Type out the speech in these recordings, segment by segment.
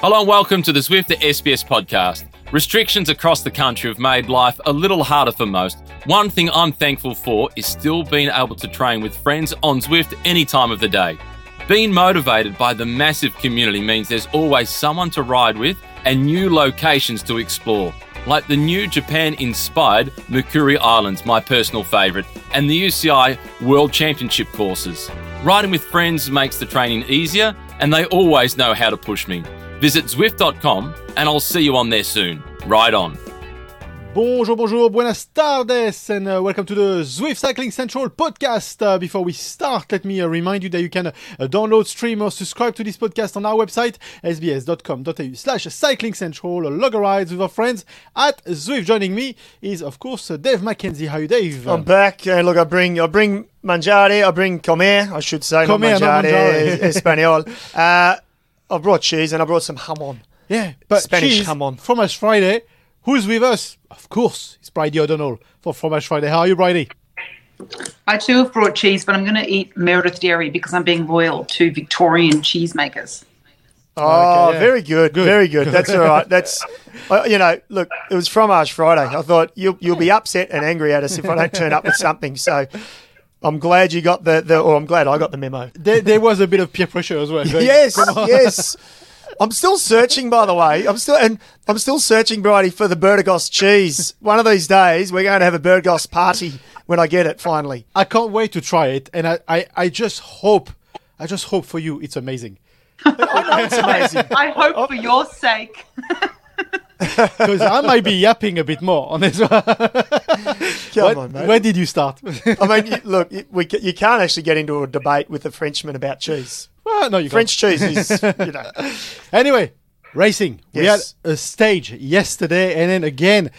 Hello and welcome to the Zwift SBS podcast. Restrictions across the country have made life a little harder for most. One thing I'm thankful for is still being able to train with friends on Zwift any time of the day. Being motivated by the massive community means there's always someone to ride with and new locations to explore, like the new Japan inspired Makuri Islands, my personal favourite, and the UCI World Championship courses. Riding with friends makes the training easier, and they always know how to push me. Visit Zwift.com, and I'll see you on there soon. Ride on. Bonjour, bonjour, buenas tardes, and uh, welcome to the Zwift Cycling Central podcast. Uh, before we start, let me uh, remind you that you can uh, download, stream, or subscribe to this podcast on our website, sbs.com.au slash cycling central, or log a rides with our friends at Zwift. Joining me is, of course, uh, Dave McKenzie. How are you, Dave? I'm back. Uh, look, I bring I bring Manjari, I bring comer, I should say, Comer, not not mangiare, mangiare. Espanol. I brought cheese and I brought some jamon. yeah, but Spanish cheese, jamon. Fromage Friday. Who's with us? Of course, it's Bridie O'Donnell for Fromage Friday. How are you, Bridie? I too have brought cheese, but I'm going to eat Meredith Dairy because I'm being loyal to Victorian cheesemakers. Oh, Okay, yeah. very good, Good. very good. That's all right. That's uh, you know, look, it was fromage Friday. I thought you'll you'll be upset and angry at us if I don't turn up with something. So I'm glad you got the, the or I'm glad I got the memo. There, there was a bit of peer pressure as well. going, Yes, yes. I'm still searching, by the way. I'm still and I'm still searching, Bridie, for the Burgos cheese. One of these days, we're going to have a Burgos party when I get it finally. I can't wait to try it, and I, I, I just hope, I just hope for you, it's amazing. I know it's amazing. I hope for your sake. Because I might be yapping a bit more on this one. Come When- on, mate. When did you start? I mean, look, you- we, you can't actually get into a debate with a Frenchman about cheese. well, no, you French cheese is, you know. Anyway, racing. We had Yes. a stage yesterday, and then again.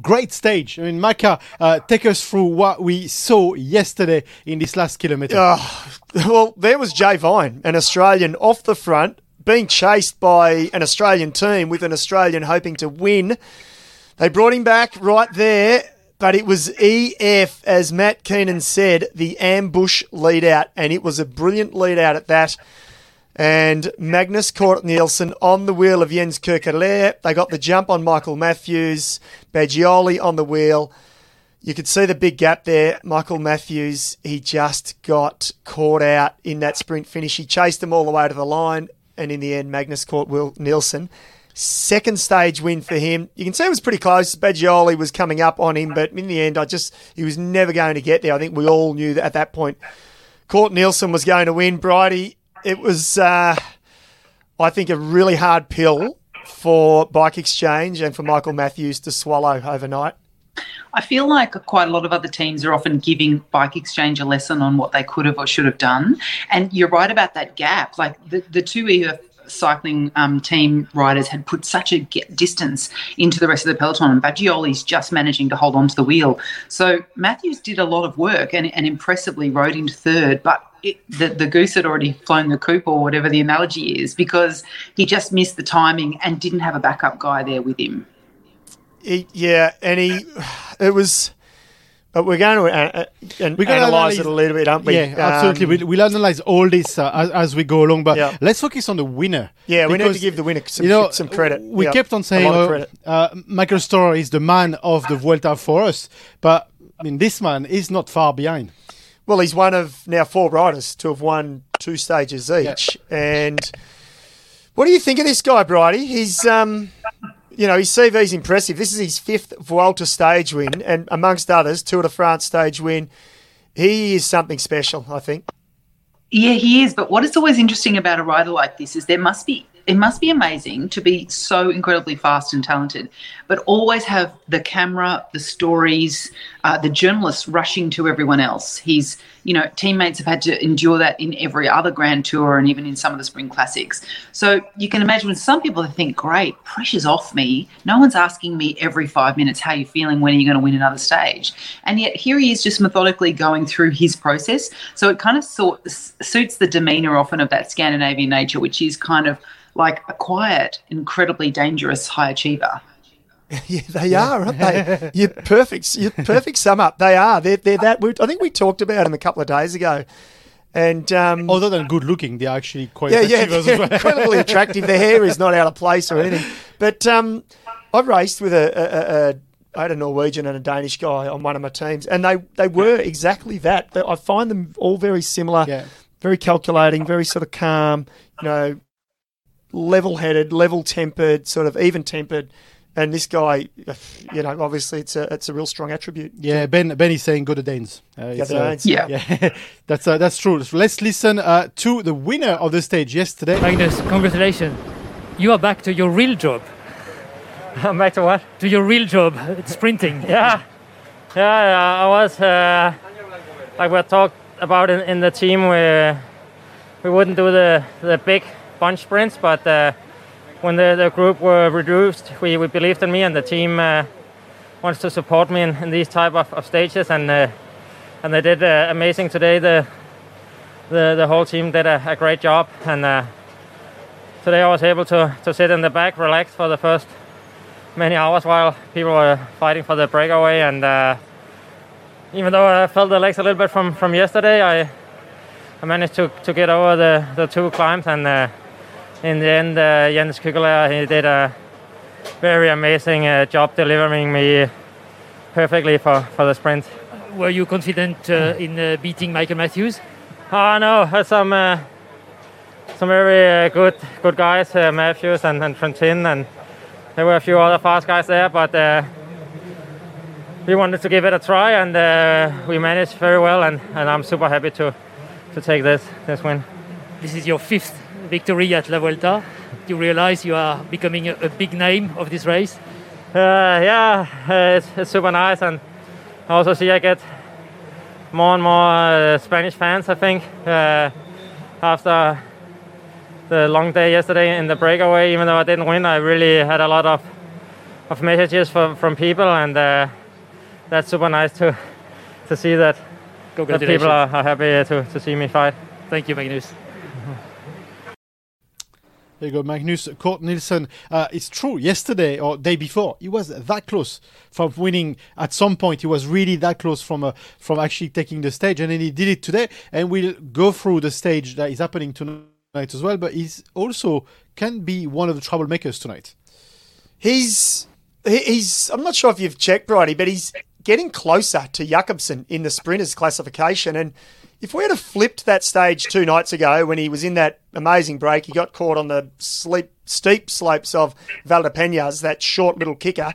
Great stage. I mean, Macca, uh, take us through what we saw yesterday in this last kilometre. Oh, well, there was Jay Vine, an Australian off the front, being chased by an Australian team with an Australian hoping to win. They brought him back right there, but it was EF, as Matt Keenan said, the ambush lead out, and it was a brilliant lead out at that. And Magnus Cort Nielsen on the wheel of Jens Keukeleire. They got the jump on Michael Matthews, Bagioli on the wheel. You could see the big gap there. Michael Matthews, he just got caught out in that sprint finish. He chased them all the way to the line, and in the end, Magnus caught Will Nielsen. Second stage win for him. You can see it was pretty close. Bagioli was coming up on him, but in the end, I just he was never going to get there. I think we all knew that at that point. Cort Nielsen was going to win. Bridie, it was, uh, I think, a really hard pill for Bike Exchange and for Michael Matthews to swallow overnight. I feel like quite a lot of other teams are often giving Bike Exchange a lesson on what they could have or should have done. And you're right about that gap. Like the, the two EF cycling um, team riders had put such a distance into the rest of the peloton, and Bagioli's just managing to hold on to the wheel. So Matthews did a lot of work and, and impressively rode into third, but it, the, the goose had already flown the coop, or whatever the analogy is, because he just missed the timing and didn't have a backup guy there with him. He, yeah, and he, it was. But we're going to uh, uh, and We're gonna analyse analyse- it a little bit, aren't we? Yeah, absolutely. Um, We'll, we'll analyze all this uh, as, as we go along, but Yeah. let's focus on the winner. Yeah, we need to give the winner some- you know, some credit. We Yeah, kept on saying lot uh, Michael Storer is the man of the Vuelta for us, but I mean, this man is not far behind. Well, he's one of now four riders to have won two stages each. And what do you think of this guy, Bridie? He's, um, you know, his CV is impressive. This is his fifth Vuelta stage win, and amongst others, Tour de France stage win. He is something special, I think. Yeah, he is. But what is always interesting about a rider like this is there must be it must be amazing to be so incredibly fast and talented, but always have the camera, the stories, uh, the journalists rushing to everyone else. He's, you know, teammates have had to endure that in every other Grand Tour and even in some of the Spring Classics. So you can imagine some people think, great, pressure's off me. No one's asking me every five minutes how you're feeling, when are you going to win another stage? And yet here he is just methodically going through his process. So it kind of sort, suits the demeanor often of that Scandinavian nature, which is kind of like a quiet, incredibly dangerous high achiever. Yeah, they are, aren't they? You're perfect. You're perfect sum up. They are. They're, they're that. We, I think we talked about them a couple of days ago And um, Other than good looking, they're actually quite yeah, yeah, they're well. incredibly attractive. Their hair is not out of place or anything. But um, I raced with a, a, a, I had a Norwegian and a Danish guy on one of my teams, and they, they were exactly that. I find them all very similar, Yeah. very calculating, very sort of calm, you know, level-headed, level-tempered, sort of even-tempered. And this guy, you know, obviously it's a it's a real strong attribute. Yeah, Ben Ben is saying go to Danes. Uh, Yeah, it's, uh, Yeah. yeah, that's uh, that's true. Let's listen uh, to the winner of the stage yesterday. Magnus, congratulations. You are back to your real job. I'm back to what? To your real job, it's sprinting. Yeah, yeah, yeah, I was uh, like we talked about in, in the team. We we wouldn't do the the big bunch sprints, but uh, when the, the group were reduced, we, we believed in me, and the team uh, wants to support me in, in these type of, of stages, and uh, and they did uh, amazing today. The the the whole team did a, a great job, and uh, today I was able to to sit in the back, relax for the first many hours while people were fighting for the breakaway. And uh, even though I felt the legs a little bit from, from yesterday, I, I managed to, to get over the, the two climbs. And uh, in the end, uh, Jens Keukeleire, he did a very amazing uh, job delivering me perfectly for, for the sprint. Were you confident uh, in uh, beating Michael Matthews? Oh no, uh, some uh, some very uh, good good guys, uh, Matthews and, and Trentin, and there were a few other fast guys there, but uh, we wanted to give it a try, and uh, we managed very well, and, and I'm super happy to to take this this win. This is your fifth victory at La Vuelta. You realize you are becoming a, a big name of this race. Uh, yeah, uh, it's, it's super nice, and I also see I get more and more uh, Spanish fans. I think uh, after the long day yesterday in the breakaway, even though I didn't win, I really had a lot of of messages from from people, and uh, that's super nice to to see that, that people are, are happy to, to see me fight. Thank you, Magnus. There you go, Magnus Cort Nielsen. Uh, it's true. Yesterday or day before, he was that close from winning. At some point, he was really that close from uh, from actually taking the stage, and then he did it today. And we'll go through the stage that is happening tonight as well. But he's also can be one of the troublemakers tonight. He's he's. I'm not sure if you've checked, Bridie, but he's getting closer to Jakobsen in the sprinters classification. And if we had have flipped that stage two nights ago when he was in that amazing break, he got caught on the sleep, steep slopes of Valdepeñas, that short little kicker.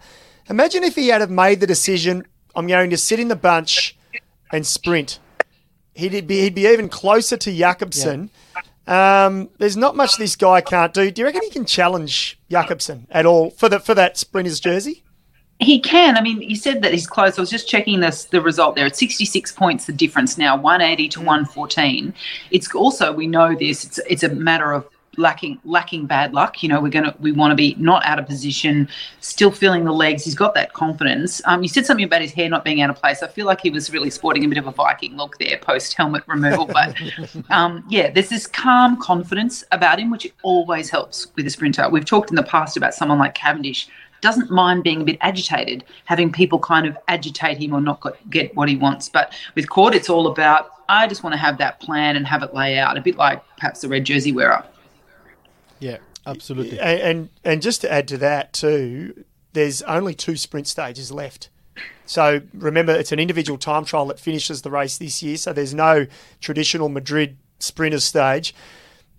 Imagine if he had have made the decision, I'm going to sit in the bunch and sprint. He'd be he'd be even closer to Jakobsen. Um, there's not much this guy can't do. Do you reckon he can challenge Jakobsen at all for the for that sprinter's jersey? He can. I mean, you said that he's close. I was just checking this the result there. It's 66 points the difference now, 180 to 114. It's also we know this. It's it's a matter of lacking lacking bad luck. You know, we're gonna we want to be not out of position, still feeling the legs. He's got that confidence. Um, you said something about his hair not being out of place. I feel like he was really sporting a bit of a Viking look there post helmet removal. But um, yeah, there's this calm confidence about him, which always helps with a sprinter. We've talked in the past about someone like Cavendish doesn't mind being a bit agitated, having people kind of agitate him or not get what he wants. But with Cort, it's all about I just want to have that plan and have it lay out, a bit like perhaps the red jersey wearer. Yeah, absolutely. And, and and just to add to that too, there's only two sprint stages left. So remember, it's an individual time trial that finishes the race this year. So there's no traditional Madrid sprinter stage.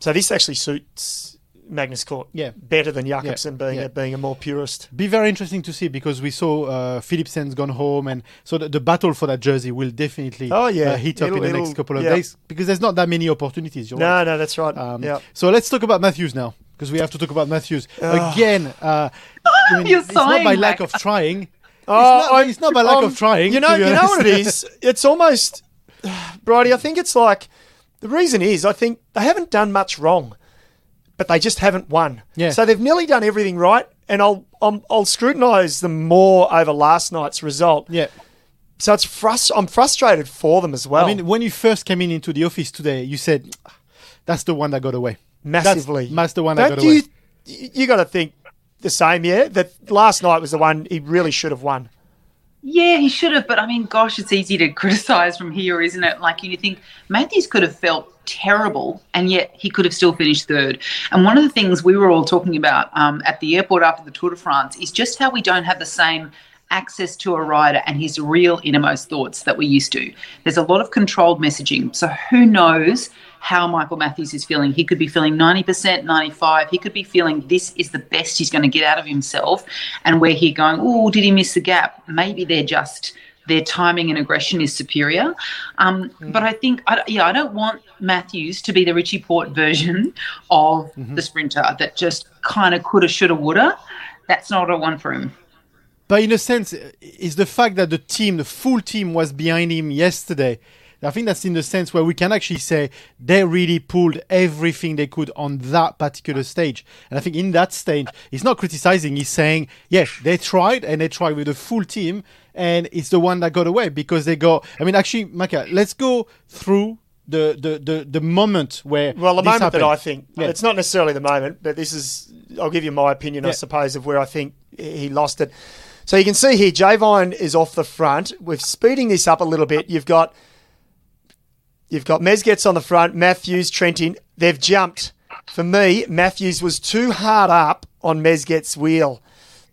So this actually suits Magnus Cort Yeah. better than Jakobsen being yeah. a, being a more purist. Be very interesting to see because we saw uh, Philipsen's gone home, and so the, the battle for that jersey will definitely Oh, yeah. uh, heat up It'll- in the next couple of yeah. days because there's not that many opportunities. You're No, right. no, that's right. Um, yeah. So let's talk about Matthews now because we have to talk about Matthews again. Uh, I mean, You're it's not by lack of trying. Oh, it's, not, it's not by lack um, of trying. You know, to be you know what it is. It's almost, Bridie. I think it's like the reason is I think they haven't done much wrong, but they just haven't won. Yeah. So they've nearly done everything right, and I'll I'll, I'll scrutinise them more over last night's result. yeah. So it's frust- I'm frustrated for them as well. I mean, when you first came in into the office today, you said that's the one that got away. massively. That's, that's the one that Don't got away. you? You got to think the same, yeah. That last night was the one he really should have won. Yeah, he should have, but I mean, gosh, it's easy to criticise from here, isn't it? Like you think Matthews could have felt terrible, and yet he could have still finished third. And one of the things we were all talking about um, at the airport after the Tour de France is just how we don't have the same access to a rider and his real innermost thoughts that we used to. There's a lot of controlled messaging, so who knows how Michael Matthews is feeling. He could be feeling 90%, 95. He could be feeling this is the best he's going to get out of himself. And where he going, oh, did he miss the gap? Maybe they're just their timing and aggression is superior. Um, mm. But I think, I, yeah, I don't want Matthews to be the Richie Porte version of mm-hmm. the sprinter that just kind of coulda, shoulda, woulda. That's not what I want for him. But in a sense, is the fact that the team, the full team, was behind him yesterday I think that's in the sense where we can actually say they really pulled everything they could on that particular stage. And I think in that stage, he's not criticizing, he's saying, yes, they tried and they tried with a full team, and it's the one that got away because they go. I mean, actually, Macca, let's go through the, the, the, the moment where. Well, the moment happened. that I think, yeah. it's not necessarily the moment, but this is, I'll give you my opinion, yeah. I suppose, of where I think he lost it. So you can see here, Jay Vine is off the front. We're speeding this up a little bit. You've got You've got Mezgec on the front, Matthews, Trentin. They've jumped. For me, Matthews was too hard up on Mezgec's wheel.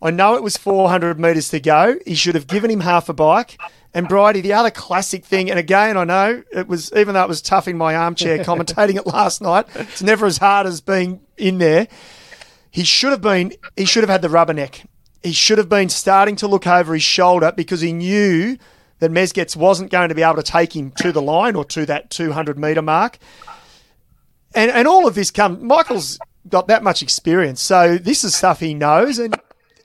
I know it was 400 metres to go. He should have given him half a bike. And Bridie, the other classic thing, and again, I know it was, even though it was tough in my armchair commentating it last night, it's never as hard as being in there. He should have been, he should have had the rubberneck. He should have been starting to look over his shoulder because he knew that Mezgec wasn't going to be able to take him to the line or to that 200 metre mark. And, and all of this comes, Michael's got that much experience. So this is stuff he knows. And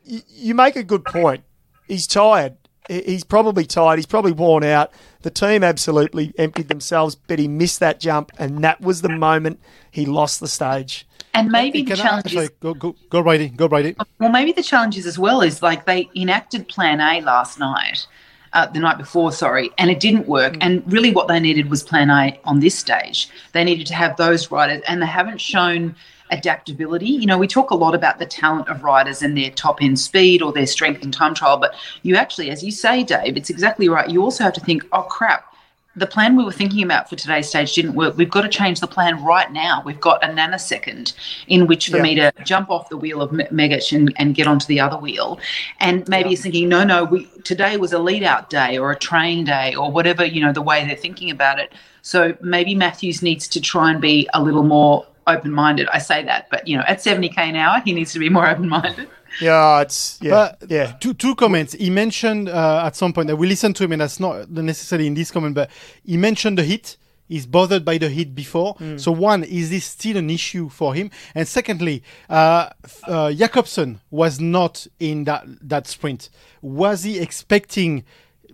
you, you make a good point. He's tired. He's probably tired. He's probably worn out. The team absolutely emptied themselves, but he missed that jump. And that was the moment he lost the stage. And maybe the challenge is go go go Bridie, go Bridie. Well, maybe the challenge is as well is like they enacted Plan A last night, uh, the night before, sorry, and it didn't work. Mm. And really, what they needed was plan A on this stage. They needed to have those riders, and they haven't shown adaptability. You know, we talk a lot about the talent of riders and their top end speed or their strength in time trial, but you actually, as you say, Dave, it's exactly right. You also have to think, oh crap, the plan we were thinking about for today's stage didn't work. We've got to change the plan right now. We've got a nanosecond in which for yeah. me to jump off the wheel of Mezgec and, and get onto the other wheel. And maybe yeah. he's thinking, no, no, we, today was a lead out day or a train day or whatever, you know, the way they're thinking about it. So maybe Matthews needs to try and be a little more open minded. I say that, but, you know, at 70K an hour, he needs to be more open minded. Yeah, it's yeah, but yeah. Two two comments. He mentioned uh, at some point that we listened to him, and that's not necessarily in this comment, but he mentioned the heat. He's bothered by the heat before. Mm. So one, is this still an issue for him? And secondly, uh, uh, Jakobsen was not in that that sprint. Was he expecting?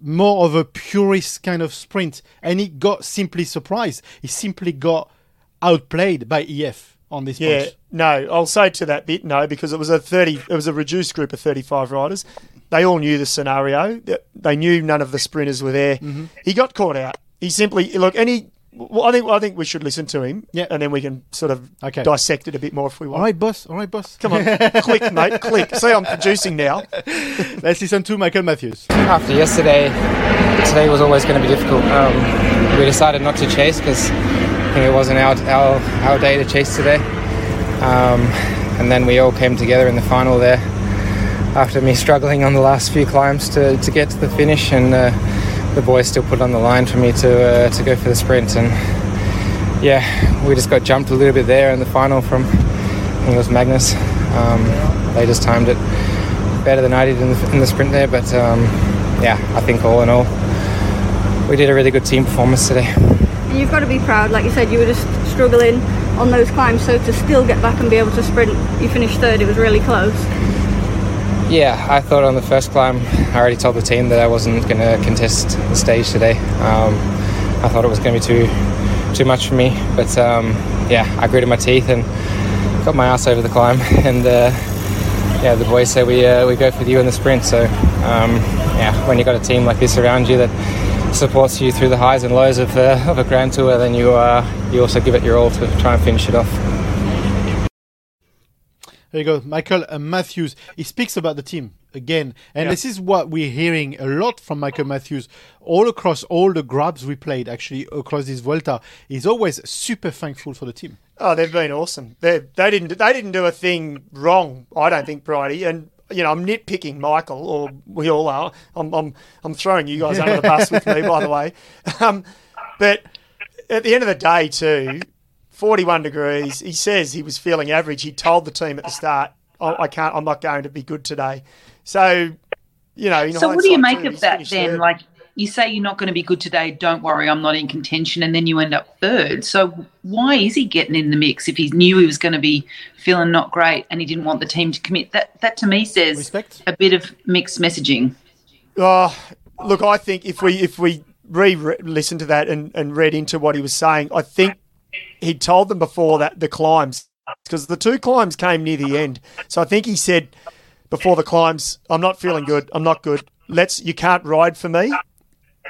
more of a purist kind of sprint and he got simply surprised he simply got outplayed by ef on this yeah, bunch? no, I'll say to that bit no because it was a thirty, it was a reduced group of thirty-five riders. They all knew the scenario. They knew none of the sprinters were there. Mm-hmm. He got caught out. He simply look, any. Well, I think I think we should listen to him, yeah, and then we can sort of okay. dissect it a bit more if we want. All right, boss. All right, boss. Come on, click, mate, click. See, I'm producing now. Let's listen to Michael Matthews. After yesterday, today was always going to be difficult. Um, we decided not to chase because it wasn't our, our, our day to chase today. Um, and then we all came together in the final there after me struggling on the last few climbs to, to get to the finish. And uh, the boys still put on the line for me to, uh, to go for the sprint. And yeah, we just got jumped a little bit there in the final from, I think it was Magnus. Um, they just timed it better than I did in the, in the sprint there. But um, yeah, I think all in all, we did a really good team performance today you've got to be proud. Like you said, you were just struggling on those climbs, so to still get back and be able to sprint, you finished third. It was really close. Yeah, I thought on the first climb, I already told the team that I wasn't going to contest the stage today. Um, I thought it was going to be too too much for me, but um, yeah, I gritted my teeth and got my ass over the climb. And uh, yeah, the boys say we uh, we go for you in the sprint. So um, yeah, when you've got a team like this around you that supports you through the highs and lows of, uh, of a Grand Tour, then you uh, you also give it your all to try and finish it off. There you go, Michael uh, Matthews. He speaks about the team again. And Yeah. this is what we're hearing a lot from Michael Matthews all across all the grabs we played actually across this Vuelta. He's always super thankful for the team. Oh, they've been awesome. They they didn't they didn't do a thing wrong. I don't think, Bridie. And you know, I'm nitpicking Michael, or we all are. I'm I'm I'm throwing you guys under the bus with me, by the way. Um, but at the end of the day, too, 41 degrees. He says he was feeling average. He told the team at the start, I, I can't. I'm not going to be good today. So, you know. In So what do you make too, of that then? third. Like you say you're not going to be good today, don't worry, I'm not in contention, and then you end up third. So why is he getting in the mix if he knew he was going to be feeling not great and he didn't want the team to commit? That that to me says Respect. a bit of mixed messaging. Oh, look, I think if we if we re listen to that and, and read into what he was saying, I think he told them before that the climbs because the two climbs came near the end. So I think he said before the climbs, "I'm not feeling good. I'm not good. Let's you can't ride for me."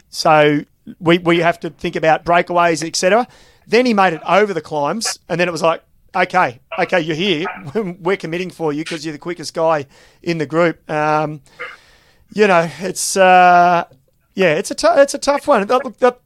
So we we have to think about breakaways, etc. Then he made it over the climbs, and then it was like, okay, okay, you're here. We're committing for you because you're the quickest guy in the group. Um, you know, it's uh, yeah, it's a it's a tough one. Look, that-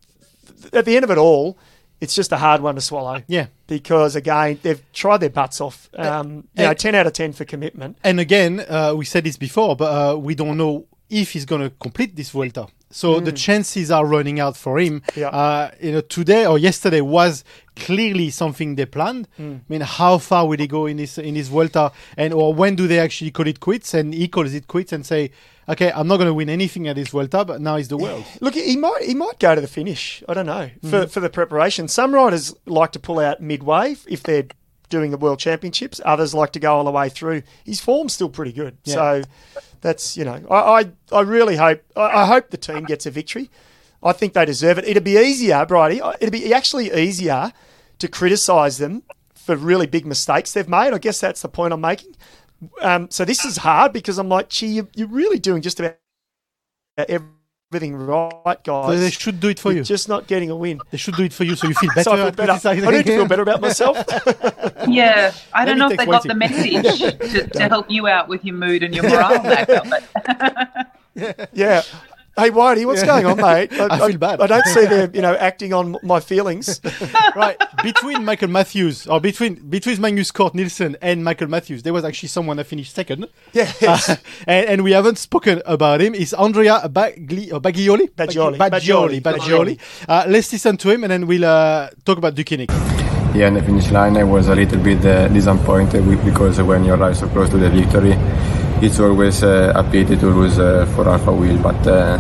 At the end of it all, it's just a hard one to swallow. Yeah. because again, they've tried their butts off. Um, you know, ten out of ten for commitment. And again, uh, we said this before, but uh, we don't know if he's going to complete this Vuelta. So the chances are running out for him. Mm. Yeah. Uh, you know, today or yesterday was clearly something they planned. Mm. I mean, how far will he go in this in this Vuelta, and or when do they actually call it quits? And he calls it quits and say, "Okay, I'm not going to win anything at this Vuelta, but now it's the world." Look, he might he might go to the finish. I don't know for Mm-hmm. for the preparation. Some riders like to pull out midway if they're doing the World Championships. Others like to go all the way through. His form's still pretty good, Yeah. so that's you know I I, I really hope I, I hope the team gets a victory. I think they deserve it. It'd be easier, Bridie. It'd be actually easier to criticise them for really big mistakes they've made. I guess that's the point I'm making. Um, so this is hard because I'm like, gee, you, you're really doing just about everything right, guys. So they should do it for You're you. just not getting a win. They should do it for you, so you feel better. So I feel better. I criticizing need to feel better about myself. Yeah, I don't know if they takes got way the message to, to help you out with your mood and your morale back up. But yeah. Hey, Whitey, what's going on, mate? I feel bad. I don't see them, you know, acting on my feelings. right between Michael Matthews or between between Magnus Cort Nielsen and Michael Matthews, there was actually someone that finished second. Yeah. Uh, and, and we haven't spoken about him. It's Andrea Bagioli, or Bagioli? Bagioli. Bagioli. Bagioli. Bagioli. Uh, let's listen to him and then we'll uh, talk about Deceuninck. Yeah, on the finish line, I was a little bit uh, disappointed because when you arrive so close to the victory, it's always uh, a pity to lose uh, for Alpha Wheel. But uh,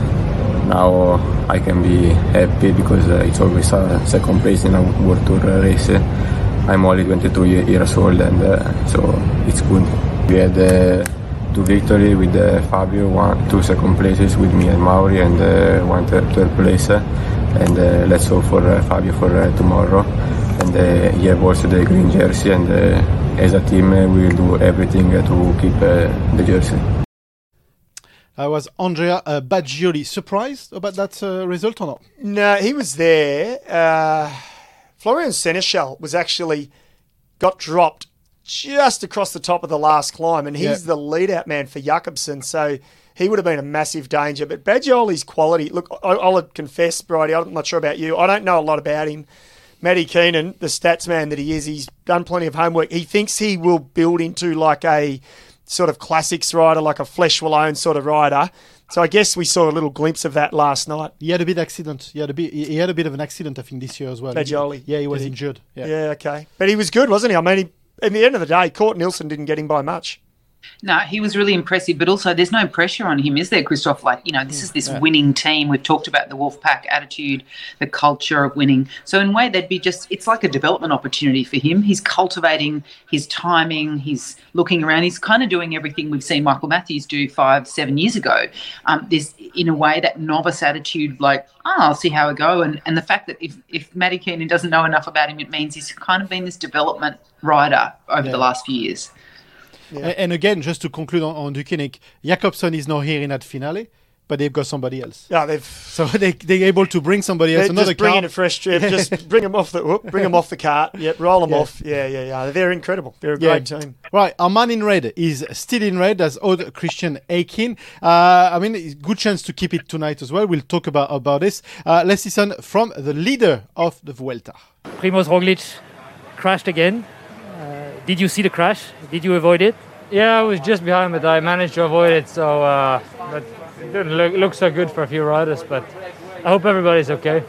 now I can be happy because it's always a second place in a World Tour race. I'm only 22 years old, and so it's good. We had two victory with uh, Fabio, one, two second places with me and Mauri, and uh, one third, third place. and uh, let's hope for Fabio for tomorrow. And uh, he have also the green jersey, and as a team uh, we will do everything uh, to keep uh, the jersey. I was Andrea uh, Bagioli. Surprised about that uh, result or not? No, he was there. Uh, Florian Sénéchal was actually got dropped just across the top of the last climb, and he's Yeah. the lead out man for Jakobsen, so he would have been a massive danger. But Bagioli's quality, look, I, I'll confess, Bridie, I'm not sure about you. I don't know a lot about him. Matty Keenan, the stats man that he is, he's done plenty of homework. He thinks he will build into like a sort of classics rider, like a Flèche Wallonne sort of rider. So I guess we saw a little glimpse of that last night. He had a bit accident. He had a bit. He had a bit of an accident, I think, this year as well. Bagioli. Yeah, he was he? injured. Yeah. Yeah, okay. But he was good, wasn't he? I mean, he, at the end of the day, Cort Nielsen didn't get him by much. No, he was really impressive, but also there's no pressure on him, is there, Christoph? Like, you know, this is this winning team. We've talked about the Wolfpack attitude, the culture of winning. So, in a way, they'd be just, it's like a development opportunity for him. He's cultivating his timing, he's looking around, he's kind of doing everything we've seen Michael Matthews do five, seven years ago. Um, there's, in a way, that novice attitude, like, oh, I'll see how I go. And, and the fact that if, if Matty Keenan doesn't know enough about him, it means he's kind of been this development rider over the last few years. A- And again, just to conclude on, on Deceuninck, Jakobsen is not here in that finale. but they've got somebody else. Yeah, they've So they they're able to bring somebody else, another just bringing car. a fresh trip. just bring them off the whoop, bring them off the cart. Yep, roll them Yeah. off. Yeah, yeah, yeah. They're incredible. They're a Yeah. great team. Right, our man in red is still in red as Odd Christian Eiking. Uh, I mean, good chance to keep it tonight as well. We'll talk about about this. Uh, let's listen from the leader of the Vuelta. Primoz Roglic crashed again. Did you see the crash? Did you avoid it? Yeah, I was just behind, but I managed to avoid it. So, uh, but it didn't look, look so good for a few riders. But I hope everybody's okay.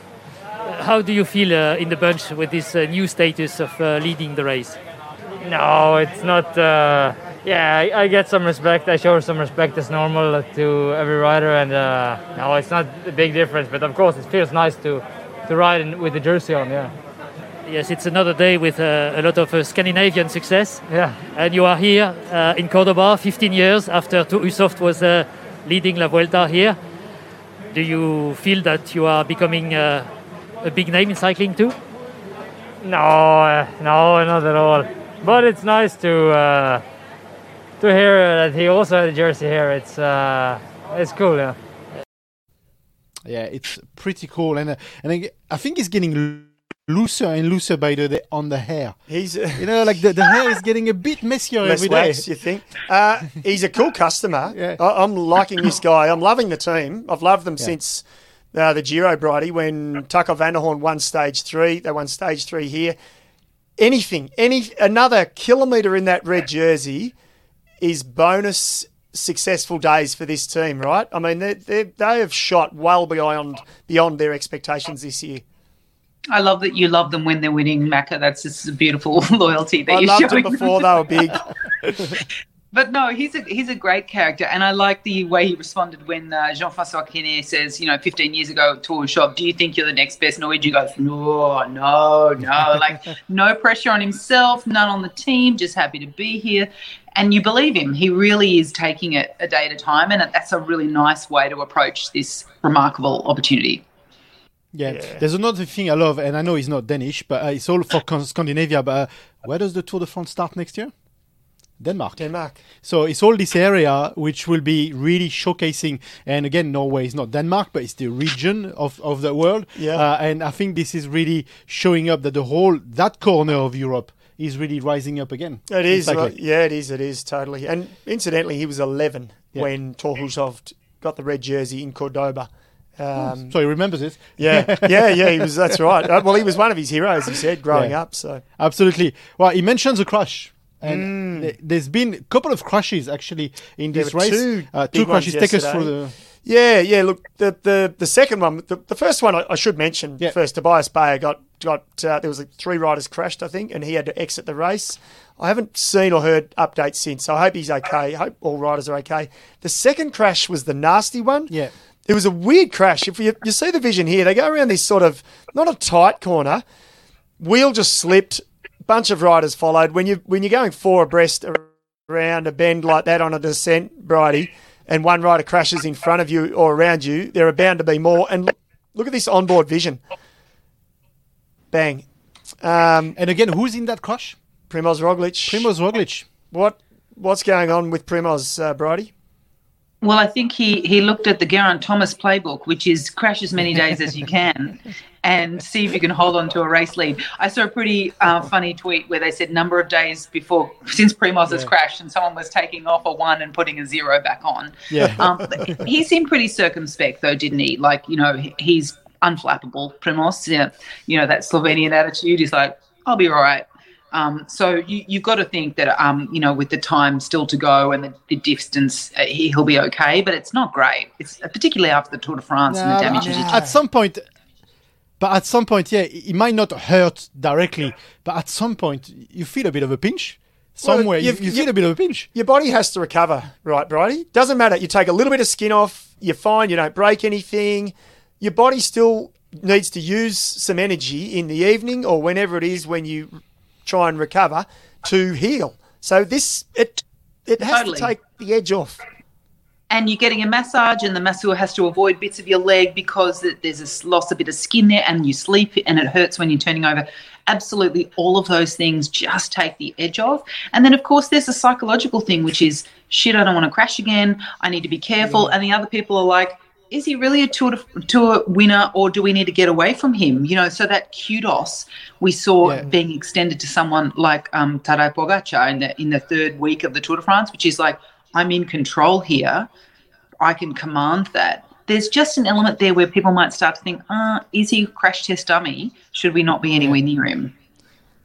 How do you feel uh, in the bunch with this uh, new status of uh, leading the race? No, it's not. Uh, yeah, I, I get some respect. I show some respect as normal to every rider, and uh, no, it's not a big difference. But of course, it feels nice to to ride in, with the jersey on. Yeah, Yes, it's another day with uh, a lot of uh, Scandinavian success. yeah. And you are here uh, in Cordoba 15 years after Thor Hushovd was uh, leading La Vuelta here. Do you feel that you are becoming uh, a big name in cycling too? No, uh, no, not at all. But it's nice to uh, to hear that he also had a jersey here. It's uh, it's cool. Yeah. Yeah, it's pretty cool, and uh, and I, I think it's getting loo- looser and looser by the day on the hair. He's uh, You know, like the, the hair is getting a bit messier less every day. wax, you think? Uh, he's a cool customer. Yeah. I, I'm liking this guy. I'm loving the team. I've loved them since uh, the Giro, Bridie, when Taco van der Hoorn won stage three. They won stage three here. Anything, any another kilometre in that red jersey is bonus successful days for this team, right? I mean, they they they have shot well beyond beyond their expectations this year. I love that you love them when they're winning, Macca. That's just a beautiful loyalty that I you're loved showing. them before they were big. But no, he's a he's a great character, and I like the way he responded when uh, Jean-François Quénet says, you know, 15 years ago at Thor Hushovd, do you think you're the next best Norwegian? He goes, no, no, no, like no pressure on himself, none on the team, just happy to be here, and you believe him. He really is taking it a day at a time, and that's a really nice way to approach this remarkable opportunity. Yeah. there's another thing I love, and I know it's not Danish, but uh, it's all for Scandinavia. But uh, where does the Tour de France start next year? Denmark. Denmark. So it's all this area which will be really showcasing. And again, Norway is not Denmark, but it's the region of, of the world. Yeah. Uh, and I think this is really showing up that the whole that corner of Europe is really rising up again. It is, yeah, it is, it is totally. And incidentally, he was 11 Yeah. when Thor Hushovd got the red jersey in Cordoba. Um, so he remembers it. yeah, yeah, yeah. He was. That's right. Uh, well, he was one of his heroes. He said growing Yeah. up. So Absolutely. Well, he mentions a crash. And th- there's been a couple of crashes actually in Mm. This race. two uh, two crashes. ones Take us through the. yeah, yeah. Look, the the, the second one, the, the first one, I, I should mention Yeah. first. Tobias Bayer got got uh, there was like three riders crashed, I think, and he had to exit the race. I haven't seen or heard updates since, so I hope he's okay. I hope all riders are okay. The second crash was the nasty one. Yeah. It was a weird crash. If you, you see the vision here, they go around this sort of not a tight corner. Wheel just slipped. Bunch of riders followed. When you when you're going four abreast around a bend like that on a descent, Bridie, and one rider crashes in front of you or around you, there are bound to be more. And look, look at this onboard vision. Bang. Um, And again, who's in that crash? Primoz Roglic. Primoz Roglic. What what's going on with Primoz, uh, Bridie? Well, I think he, he looked at the Geraint Thomas playbook, which is crash as many days as you can and see if you can hold on to a race lead. I saw a pretty uh, funny tweet where they said number of days before since Primoz has crashed and someone was taking off a one and putting a zero back on. Yeah. Um, he seemed pretty circumspect though, didn't he? Like, you know, he's unflappable, Primoz. Yeah. You know, that Slovenian attitude is like, I'll be all right. Um, so you, you've got to think that um, you know with the time still to go and the, the distance, uh, he, he'll be okay. But it's not great. It's uh, particularly after the Tour de France and the damage he did. At some point, but at some point, yeah, it might not hurt directly, but at some point, you feel a bit of a pinch. Somewhere, you, you've- you feel a bit of a pinch. Your body has to recover, right, Bridie? Doesn't matter. You take a little bit of skin off, you're fine, you don't break anything. Your body still needs to use some energy in the evening or whenever it is when you try and recover to heal. So this it it has Totally. to take the edge off. and you're getting a massage, and the masseur has to avoid bits of your leg because th- there's a s- lost a bit of skin there, and you sleep, and it hurts when you're turning over. Absolutely, all of those things just take the edge off. And then, of course, there's a psychological thing, which is shit. I don't want to crash again. I need to be careful. And the other people are like, is he really a tour tour winner, or do we need to get away from him? You know, so that kudos we saw Yeah. being extended to someone like um, Tadej Pogacar in the in the third week of the Tour de France, which is like I'm in control here. I can command that. There's just an element there where people might start to think, uh, is he a crash test dummy? Should we not be anywhere near him?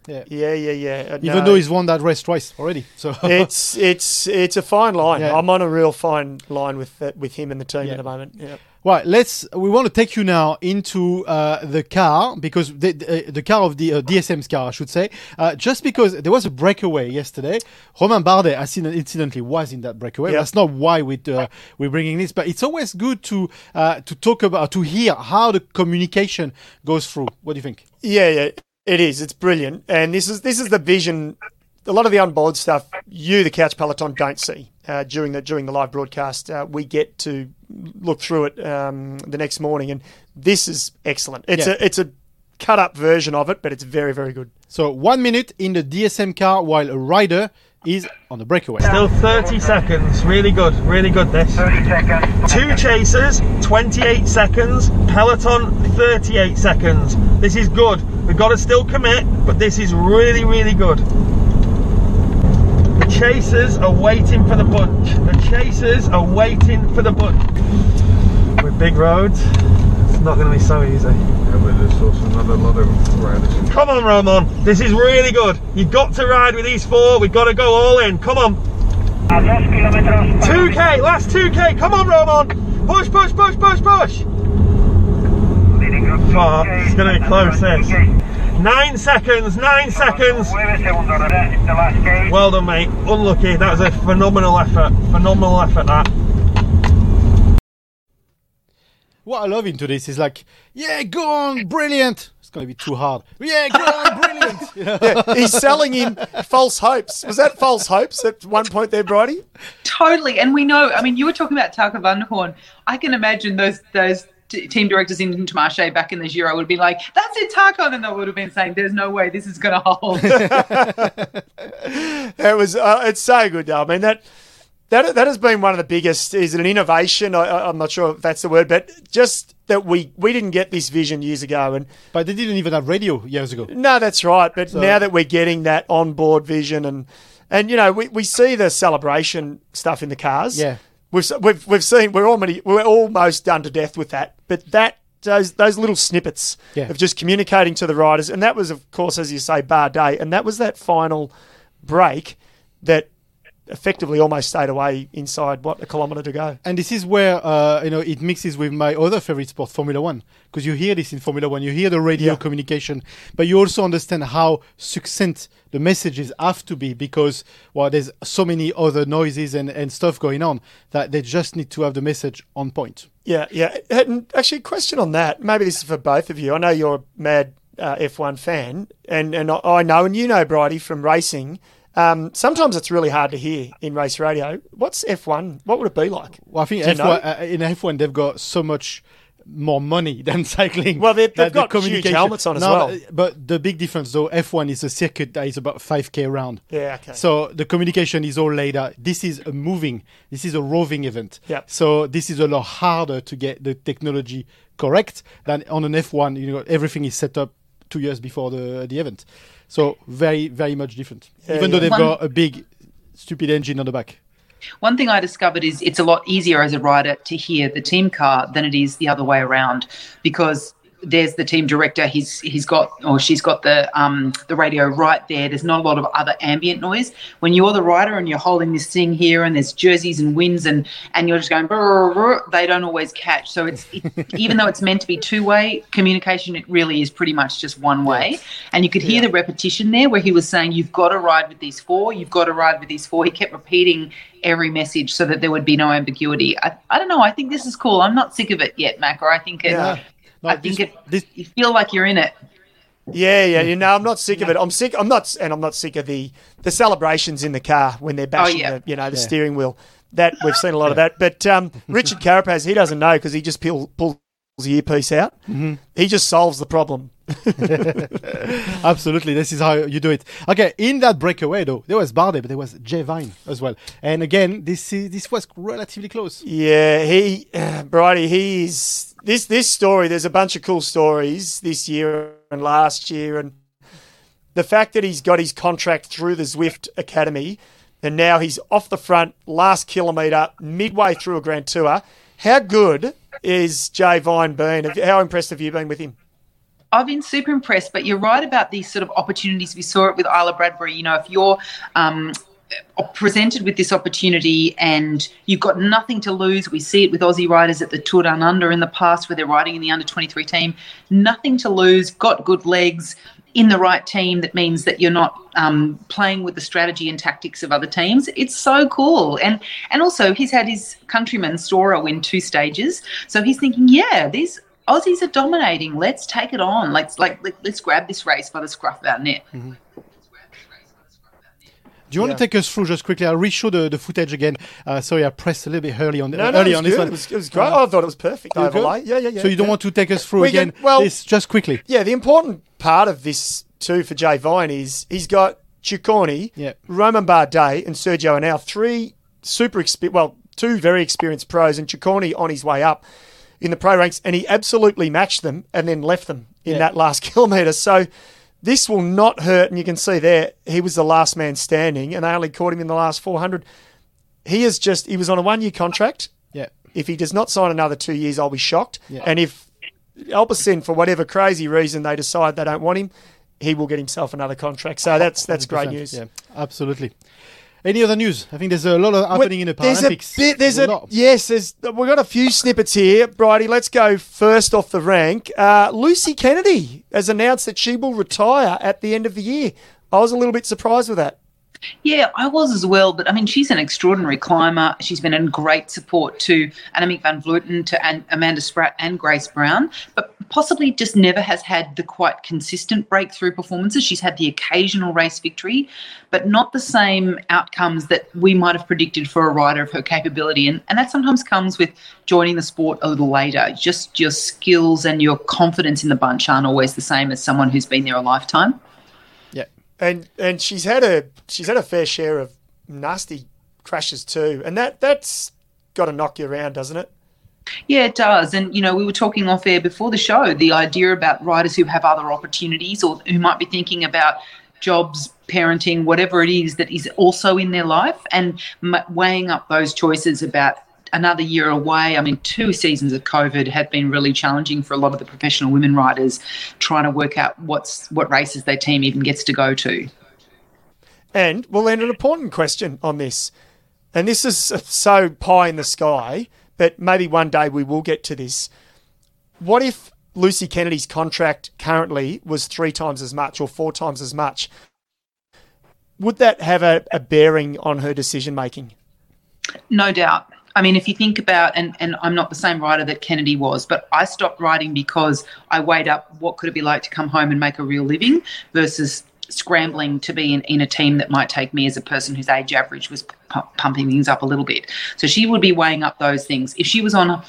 Yeah, yeah, yeah. Uh, Even no. though he's won that race twice already. So it's it's it's a fine line. Yeah. I'm on a real fine line with uh, with him and the team Yeah. at the moment. Yeah. Right, let's. We want to take you now into uh, the car because the the, uh, the car of the uh, DSM's car, I should say. Uh, just because there was a breakaway yesterday, Romain Bardet, accident- incidentally, was in that breakaway. Yeah. That's not why we uh, we're bringing this, but it's always good to uh, to talk about to hear how the communication goes through. What do you think? Yeah, yeah, it is. It's brilliant, and this is this is the vision. A lot of the onboard stuff you, the couch peloton, don't see uh, during the during the live broadcast. Uh, we get to look through it um, the next morning, and this is excellent. It's Yeah. a it's a cut up version of it, but it's very very good. So one minute in the DSM car while a rider is on the breakaway. Still 30 seconds. Really good. Really good this. 30 seconds. Two chasers, 28 seconds. Peloton, 38 seconds. This is good. We've got to still commit, but this is really, really good. The chasers are waiting for the bunch. The chasers are waiting for the bunch. With big roads, it's not going to be so easy. Yeah, but there's also not a lot of riders. Come on, Roman. This is really good. You've got to ride with these four. We've got to go all in. Come on. 2k, last 2k. Come on, Roman. Push, push, push, push, push. Oh, it's going to be close, this. Nine seconds, nine seconds. Well done, mate. Unlucky. That was a phenomenal effort. Phenomenal effort, that. What I love into this is like, yeah, go on, brilliant. It's gonna be too hard. Yeah, go on, brilliant. You know? Yeah, he's selling him false hopes. Was that false hopes at one point there, Bridie? Totally, and we know. I mean, you were talking about Taco van der Hoorn. I can imagine those those t- team directors in Intermarché back in the Giro would be like, "That's it, Taka," and then they would have been saying, "There's no way this is going to hold." It was. Uh, it's so good, though. I mean that. That, that has been one of the biggest. Is it an innovation? I, I'm not sure if that's the word, but just that we we didn't get this vision years ago, and But they didn't even have radio years ago. no, that's right. But So- now that we're getting that onboard vision, and and you know we, we see the celebration stuff in the cars. Yeah. we've we've we've seen we're already we're almost done to death with that. But that those those little snippets Yeah. of just communicating to the riders, and that was of course as you say Bardet, and that was that final break that effectively almost stayed away inside what a kilometre to go. And this is where uh, you know it mixes with my other favorite sport, Formula One, because you hear this in Formula One, you hear the radio Yeah. communication, but you also understand how succinct the messages have to be because well, there's so many other noises and, and stuff going on that they just need to have the message on point. Yeah, yeah. And actually, a question on that. Maybe this is for both of you. I know you're a mad uh, F1 fan, and, and I- I know, and you know, Bridie, from racing. Um, sometimes it's really hard to hear in race radio. What's F1? What would it be like? Well, I think F1, uh, in F1 they've got so much more money than cycling. Well, they've- that they've the got huge helmets on as No, well. But, the big difference, though, F1 is a circuit that is about 5k round. Yeah, okay. So the communication is all laid out. This is a moving, this is a roving event. Yeah. So this is a lot harder to get the technology correct than on an F1. You know, everything is set up two years before the the event. So very, very much different. Yeah, Even though they've One- got a big, stupid engine on the back. One thing I discovered is it's a lot easier as a rider to hear the team car than it is the other way around because there's the team director. He's he's got or she's got the um the radio right there. There's not a lot of other ambient noise. When you're the rider and you're holding this thing here and there's jerseys and winds and and you're just going brr, brr, they don't always catch. So it's it, even though it's meant to be two way communication, it really is pretty much just one way. And you could hear the repetition there where he was saying, "You've got to ride with these four. You've got to ride with these four. He kept repeating every message so that there would be no ambiguity. I, I don't know. I think this is cool. I'm not sick of it yet, Mac, or I think it. Yeah. No, I think this- it. this- you feel like you're in it. Yeah, yeah. You know, I'm not sick of it. I'm sick. I'm not, and I'm not sick of the the celebrations in the car when they're bashing yeah. the, you know, the Yeah. steering wheel. That we've seen a lot of that. But um, Richard Carapaz, he doesn't know because he just peel, pulls the earpiece out. Mm-hmm. He just solves the problem. Absolutely, this is how you do it. Okay, in that breakaway though, there was Bardet, but there was Jay Vine as well. And again, this is, this was relatively close. Yeah, he, uh, Bridie, he is this this story. There's a bunch of cool stories this year and last year, and the fact that he's got his contract through the Zwift Academy, and now he's off the front, last kilometre, midway through a Grand Tour. How good is Jay Vine been? How impressed have you been with him? I've been super impressed, but you're right about these sort of opportunities. We saw it with Isla Bradbury. You know, if you're um, presented with this opportunity and you've got nothing to lose, we see it with Aussie riders at the Tour Down Under in the past where they're riding in the under 23 team. Nothing to lose, got good legs, in the right team that means that you're not um, playing with the strategy and tactics of other teams. It's so cool, and and also he's had his countryman Storer win two stages, so he's thinking, yeah, these Aussies are dominating. Let's take it on. Let's like let, us grab this race by the scruff of our neck. Mm-hmm. Do you want yeah. to take us through just quickly? I'll re-show the, the footage again. Uh, sorry, I pressed a little bit early on, no, no, early on this one. It was, it was great. Uh, I thought it was perfect overlay. Yeah, yeah, yeah. So you don't yeah. want to take us through we again? Can, well, this just quickly. Yeah, the important part of this too for Jay Vine is he's got Ciccone, yeah. Romain Bardet, and Sergio Henao three super well, two very experienced pros, and Ciccone on his way up in the pro ranks, and he absolutely matched them and then left them in yeah. that last kilometre. So this will not hurt, and you can see there he was the last man standing, and they only caught him in the last 400. He is just he was on a one year contract. Yeah. If he does not sign another two years, I'll be shocked. Yeah. And if Alpecin, for whatever crazy reason, they decide they don't want him, he will get himself another contract. So that's that's great news. Yeah, absolutely. Any other news? I think there's a lot of happening in the Paralympics. There's a bit. There's a, a yes. There's we've got a few snippets here, Bridie. Let's go first off the rank. Uh, Lucy Kennedy has announced that she will retire at the end of the year. I was a little bit surprised with that. Yeah, I was as well. But I mean, she's an extraordinary climber. She's been in great support to Annemiek van Vleuten, to Amanda Spratt, and Grace Brown. But possibly just never has had the quite consistent breakthrough performances. She's had the occasional race victory, but not the same outcomes that we might have predicted for a rider of her capability. And, and that sometimes comes with joining the sport a little later. Just your skills and your confidence in the bunch aren't always the same as someone who's been there a lifetime. And and she's had a she's had a fair share of nasty crashes too. And that that's got to knock you around, doesn't it? Yeah, it does. And, you know, we were talking off air before the show the idea about riders who have other opportunities or who might be thinking about jobs, parenting, whatever it is that is also in their life, and weighing up those choices about another year away. I mean, two seasons of COVID have been really challenging for a lot of the professional women riders trying to work out what's what races their team even gets to go to. And well, then an important question on this, and this is so pie in the sky but maybe one day we will get to this. What if Lucy Kennedy's contract currently was three times as much or four times as much? Would that have a, a bearing on her decision making? No doubt. I mean, if you think about, and, and I'm not the same writer that Kennedy was, but I stopped writing because I weighed up what could it be like to come home and make a real living versus scrambling to be in, in a team that might take me as a person whose age average was pumping things up a little bit. So she would be weighing up those things. If she was on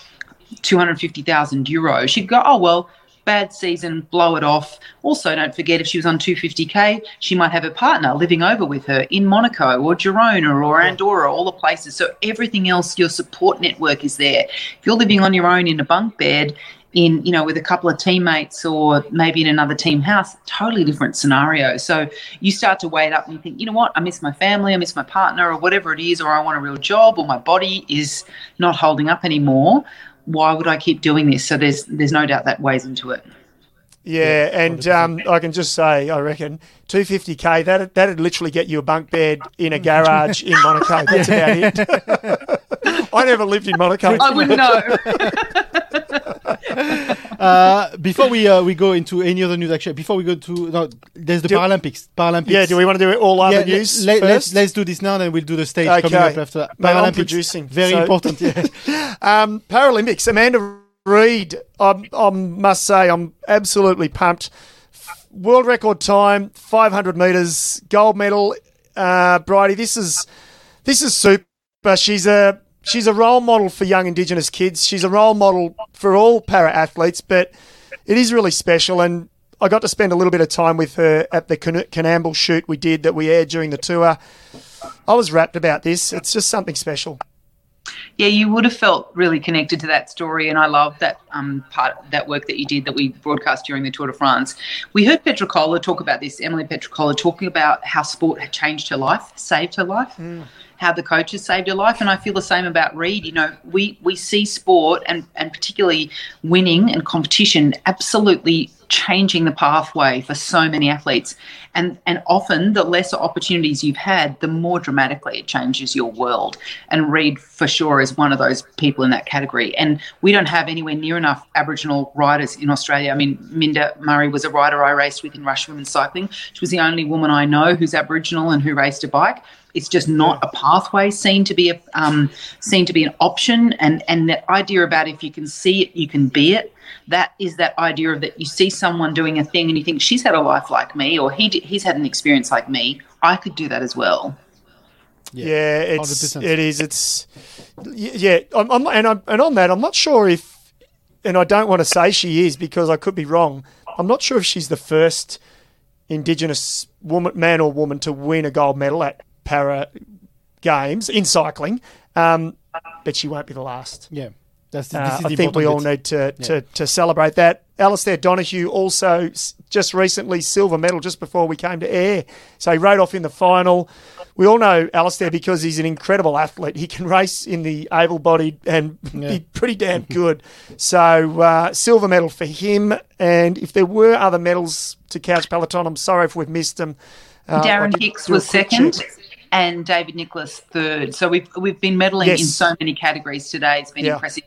250,000 euro, she'd go, oh, well, bad season, blow it off. Also, don't forget if she was on 250k, she might have a partner living over with her in Monaco or Girona or Andorra, all the places. So everything else, your support network is there. If you're living on your own in a bunk bed, in you know with a couple of teammates or maybe in another team house totally different scenario so you start to weigh it up and you think you know what i miss my family i miss my partner or whatever it is or i want a real job or my body is not holding up anymore why would i keep doing this so there's there's no doubt that weighs into it yeah, and um, I can just say, I reckon 250k that that'd literally get you a bunk bed in a garage in Monaco. That's about it. I never lived in Monaco. I wouldn't know. uh, before we uh, we go into any other news, actually, before we go to no, there's the do, Paralympics. Paralympics. Yeah, do we want to do it all other yeah, news? Let, us let's, let's do this now, then we'll do the stage okay. coming up after that. Paralympics, producing. very so, important. Yeah. um, Paralympics. Amanda Reid. I, I must say, I'm absolutely pumped. World record time, 500 meters, gold medal. Uh, Bridie, this is this is super. She's a she's a role model for young Indigenous kids. She's a role model for all para athletes, but it is really special. And I got to spend a little bit of time with her at the Can- Canamble shoot we did that we aired during the tour. I was rapt about this. It's just something special. yeah, you would have felt really connected to that story, and I love that um, part that work that you did that we broadcast during the Tour de France. We heard Petra Petricola talk about this, Emily Petricola talking about how sport had changed her life, saved her life, how the coaches saved her life, and I feel the same about Reid. You know, we we see sport and and particularly winning and competition absolutely changing the pathway for so many athletes. And and often the lesser opportunities you've had the more dramatically it changes your world. And Reid for sure is one of those people in that category. And we don't have anywhere near enough aboriginal riders in Australia. I mean Minda Murray was a rider I raced with in Rush Women's Cycling. She was the only woman I know who's aboriginal and who raced a bike. It's just not a pathway seen to be a um, seen to be an option. And and that idea about if you can see it you can be it that is that idea of that you see someone doing a thing and you think she's had a life like me or he he's had an experience like me i could do that as well Yeah, it's 100%. it is. It's yeah, I'm, I'm and I'm, and on that, I'm not sure if, and I don't want to say she is because I could be wrong. I'm not sure if she's the first Indigenous woman, man or woman, to win a gold medal at para games in cycling, um, but she won't be the last. Yeah, that's the, Uh, this is I think we all need to, to, to celebrate that. Alistair Donohoe also just recently silver medal just before we came to air. So he rode off in the final. We all know Alistair because he's an incredible athlete. He can race in the able bodied and be pretty damn good. So uh, silver medal for him. And if there were other medals to Couch Peloton, I'm sorry if we've missed them. Uh, darren hicks was second check. and david nicholas third so we've we've been medaling in so many categories today it's been Yeah. impressive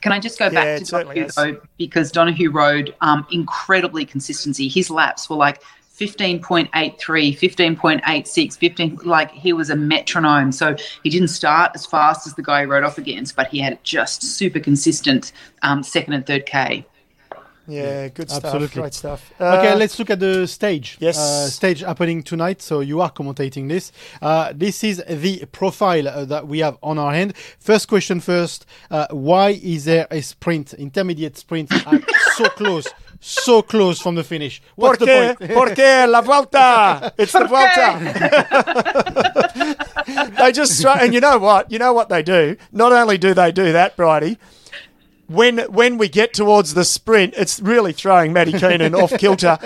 can I just go back to Donohoe though, because Donohoe rode um, incredibly consistency. His laps were like 15.83, 15.86, 15 like he was a metronome. So he didn't start as fast as the guy he rode off against, but he had just super consistent um, second and third K. Yeah, good stuff. Absolutely. Great stuff. okay, Uh, let's look at the stage. Yes. Uh, stage happening tonight. So you are commentating this. Uh, this is the profile uh, that we have on our hand. First question first. Uh, why is there a sprint, intermediate sprint, so close, so close from the finish? What's Porque, the point? porque la vuelta. It's the vuelta. they just throw, and you know what? You know what they do. Not only do they do that, Bridie. When when we get towards the sprint, it's really throwing Matty Keenan off kilter.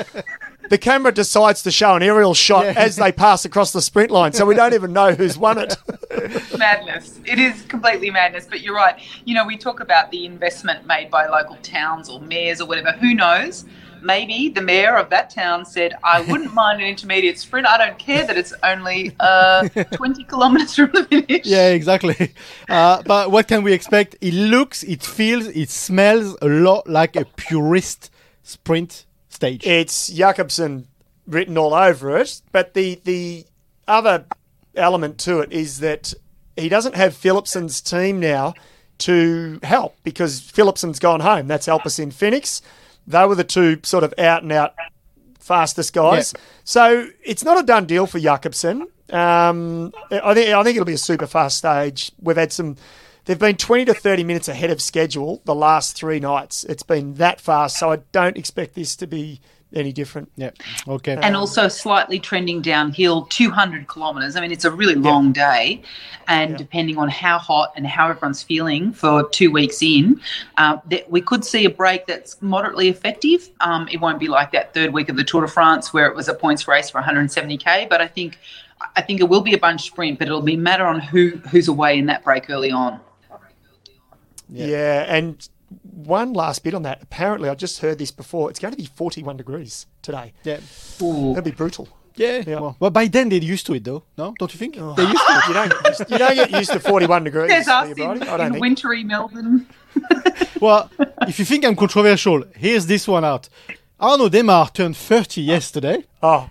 The camera decides to show an aerial shot as they pass across the sprint line, so we don't even know who's won it. madness. It is completely madness. But you're right. You know, we talk about the investment made by local towns or mayors or whatever. Who knows? Maybe the mayor of that town said, "I wouldn't mind an intermediate sprint. I don't care that it's only uh, 20 kilometers from the finish." Yeah, exactly. Uh, but what can we expect? It looks, it feels, it smells a lot like a purist sprint stage. It's Jakobsen written all over it, but the the other element to it is that he doesn't have Philipsen's team now to help because Philipsen's gone home. That's Alpecin Fenix. They were the two sort of out and out fastest guys. So it's not a done deal for Jakobsen. Um, I think I think it'll be a super fast stage. We've had some. They've been 20 to 30 minutes ahead of schedule the last three nights. It's been that fast, so I don't expect this to be any different. Yeah. Okay. And also slightly trending downhill 200 kilometers. I mean, it's a really long day. And depending on how hot and how everyone's feeling for two weeks in, uh, that we could see a break that's moderately effective. Um, it won't be like that third week of the Tour de France where it was a points race for 170k. But I think I think it will be a bunch sprint, but it'll be matter on who who's away in that break early on. Yeah. and one last bit on that. Apparently, I just heard this before. It's going to be 41 degrees today. Yeah. That'll be brutal. Yeah. Well, well, by then they're used to it, though. No, don't you think? Oh. They're used to it. You don't, you don't get used to 41 degrees. There's do us you, in, I don't in think. wintry Melbourne. well, if you think I'm controversial, here's this one out. Arnaud Démare turned 30 yesterday. Oh.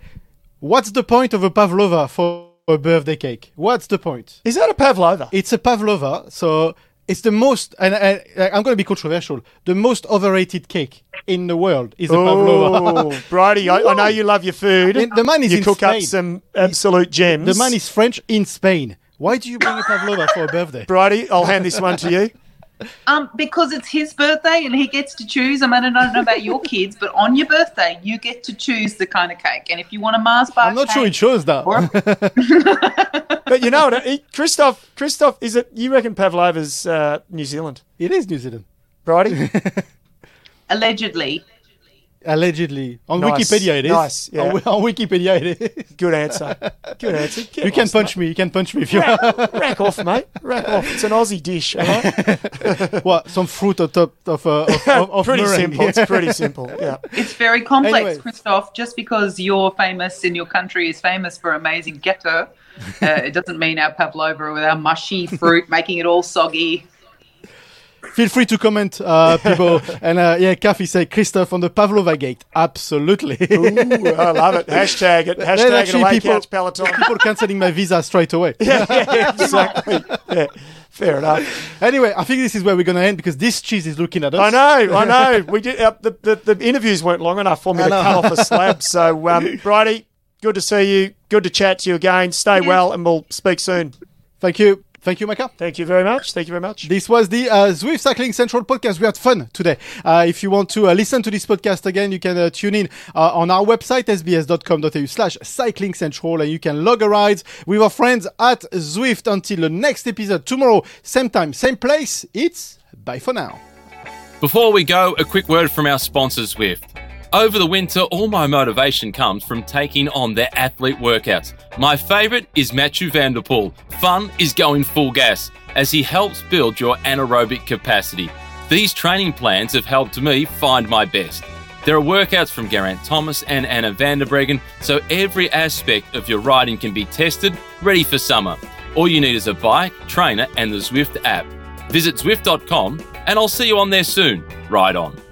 What's the point of a pavlova for a birthday cake? What's the point? Is that a pavlova? It's a pavlova, so it's the most, and I, I'm going to be controversial, the most overrated cake in the world is a pavlova. Oh, Bridie, I, I know you love your food. And the man is you in cook Spain. up some absolute gems. The man is French in Spain. Why do you bring a pavlova for a birthday? Bridie, I'll hand this one to you. Um, because it's his birthday and he gets to choose. I mean, I don't know about your kids, but on your birthday, you get to choose the kind of cake. And if you want a Mars bar I'm not sure he chose that. a But you know what? Christophe, Christophe, is it? You reckon Pavlova's uh, New Zealand? It is New Zealand. Righty? allegedly, Allegedly. On Nice. Wikipedia it is. Nice, yeah. On, on Wikipedia it is. Good answer. Good answer. Get You can lost, punch me. You can punch me if you mate. want. Rack, rack off, mate. Rack off. It's an Aussie dish. all right? what? Some fruit on top of, uh, of, of, of pretty meringue. simple. It's pretty simple. Yeah. it's very complex, Anyway. Christophe. Just because you're famous in your country is famous for amazing ghetto, uh, it doesn't mean our pavlova with our mushy fruit making it all soggy. Feel free to comment, uh, people. and uh, yeah, Kathy said Christophe on the Pavlova gate. Absolutely. Ooh, I love it. Hashtag it. Then Hashtag it actually away people, couch Peloton. people cancelling my visa straight away. yeah, yeah, exactly. Yeah, fair enough. Anyway, I think this is where we're going to end because this cheese is looking at us. I know, I know. We did uh, the, the the interviews weren't long enough for me I to know. cut off a slab. So, um, Bridie, good to see you. Good to chat to you again. Stay well, and we'll speak soon. Thank you. Thank you, Macca. Thank you very much. Thank you very much. This was the uh, Zwift Cycling Central podcast. We had fun today. Uh, if you want to uh, listen to this podcast again, you can uh, tune in uh, on our website, sbs.com.au slash cycling central, and you can log a ride with our friends at Zwift until the next episode tomorrow, same time, same place. It's bye for now. Before we go, a quick word from our sponsor, Zwift. Over the winter, all my motivation comes from taking on their athlete workouts. My favourite is Mathieu van der Poel. Fun is going full gas as he helps build your anaerobic capacity. These training plans have helped me find my best. There are workouts from Geraint Thomas and Anna van der Breggen, so every aspect of your riding can be tested, ready for summer. All you need is a bike, trainer, and the Zwift app. Visit Zwift.com, and I'll see you on there soon. Ride on.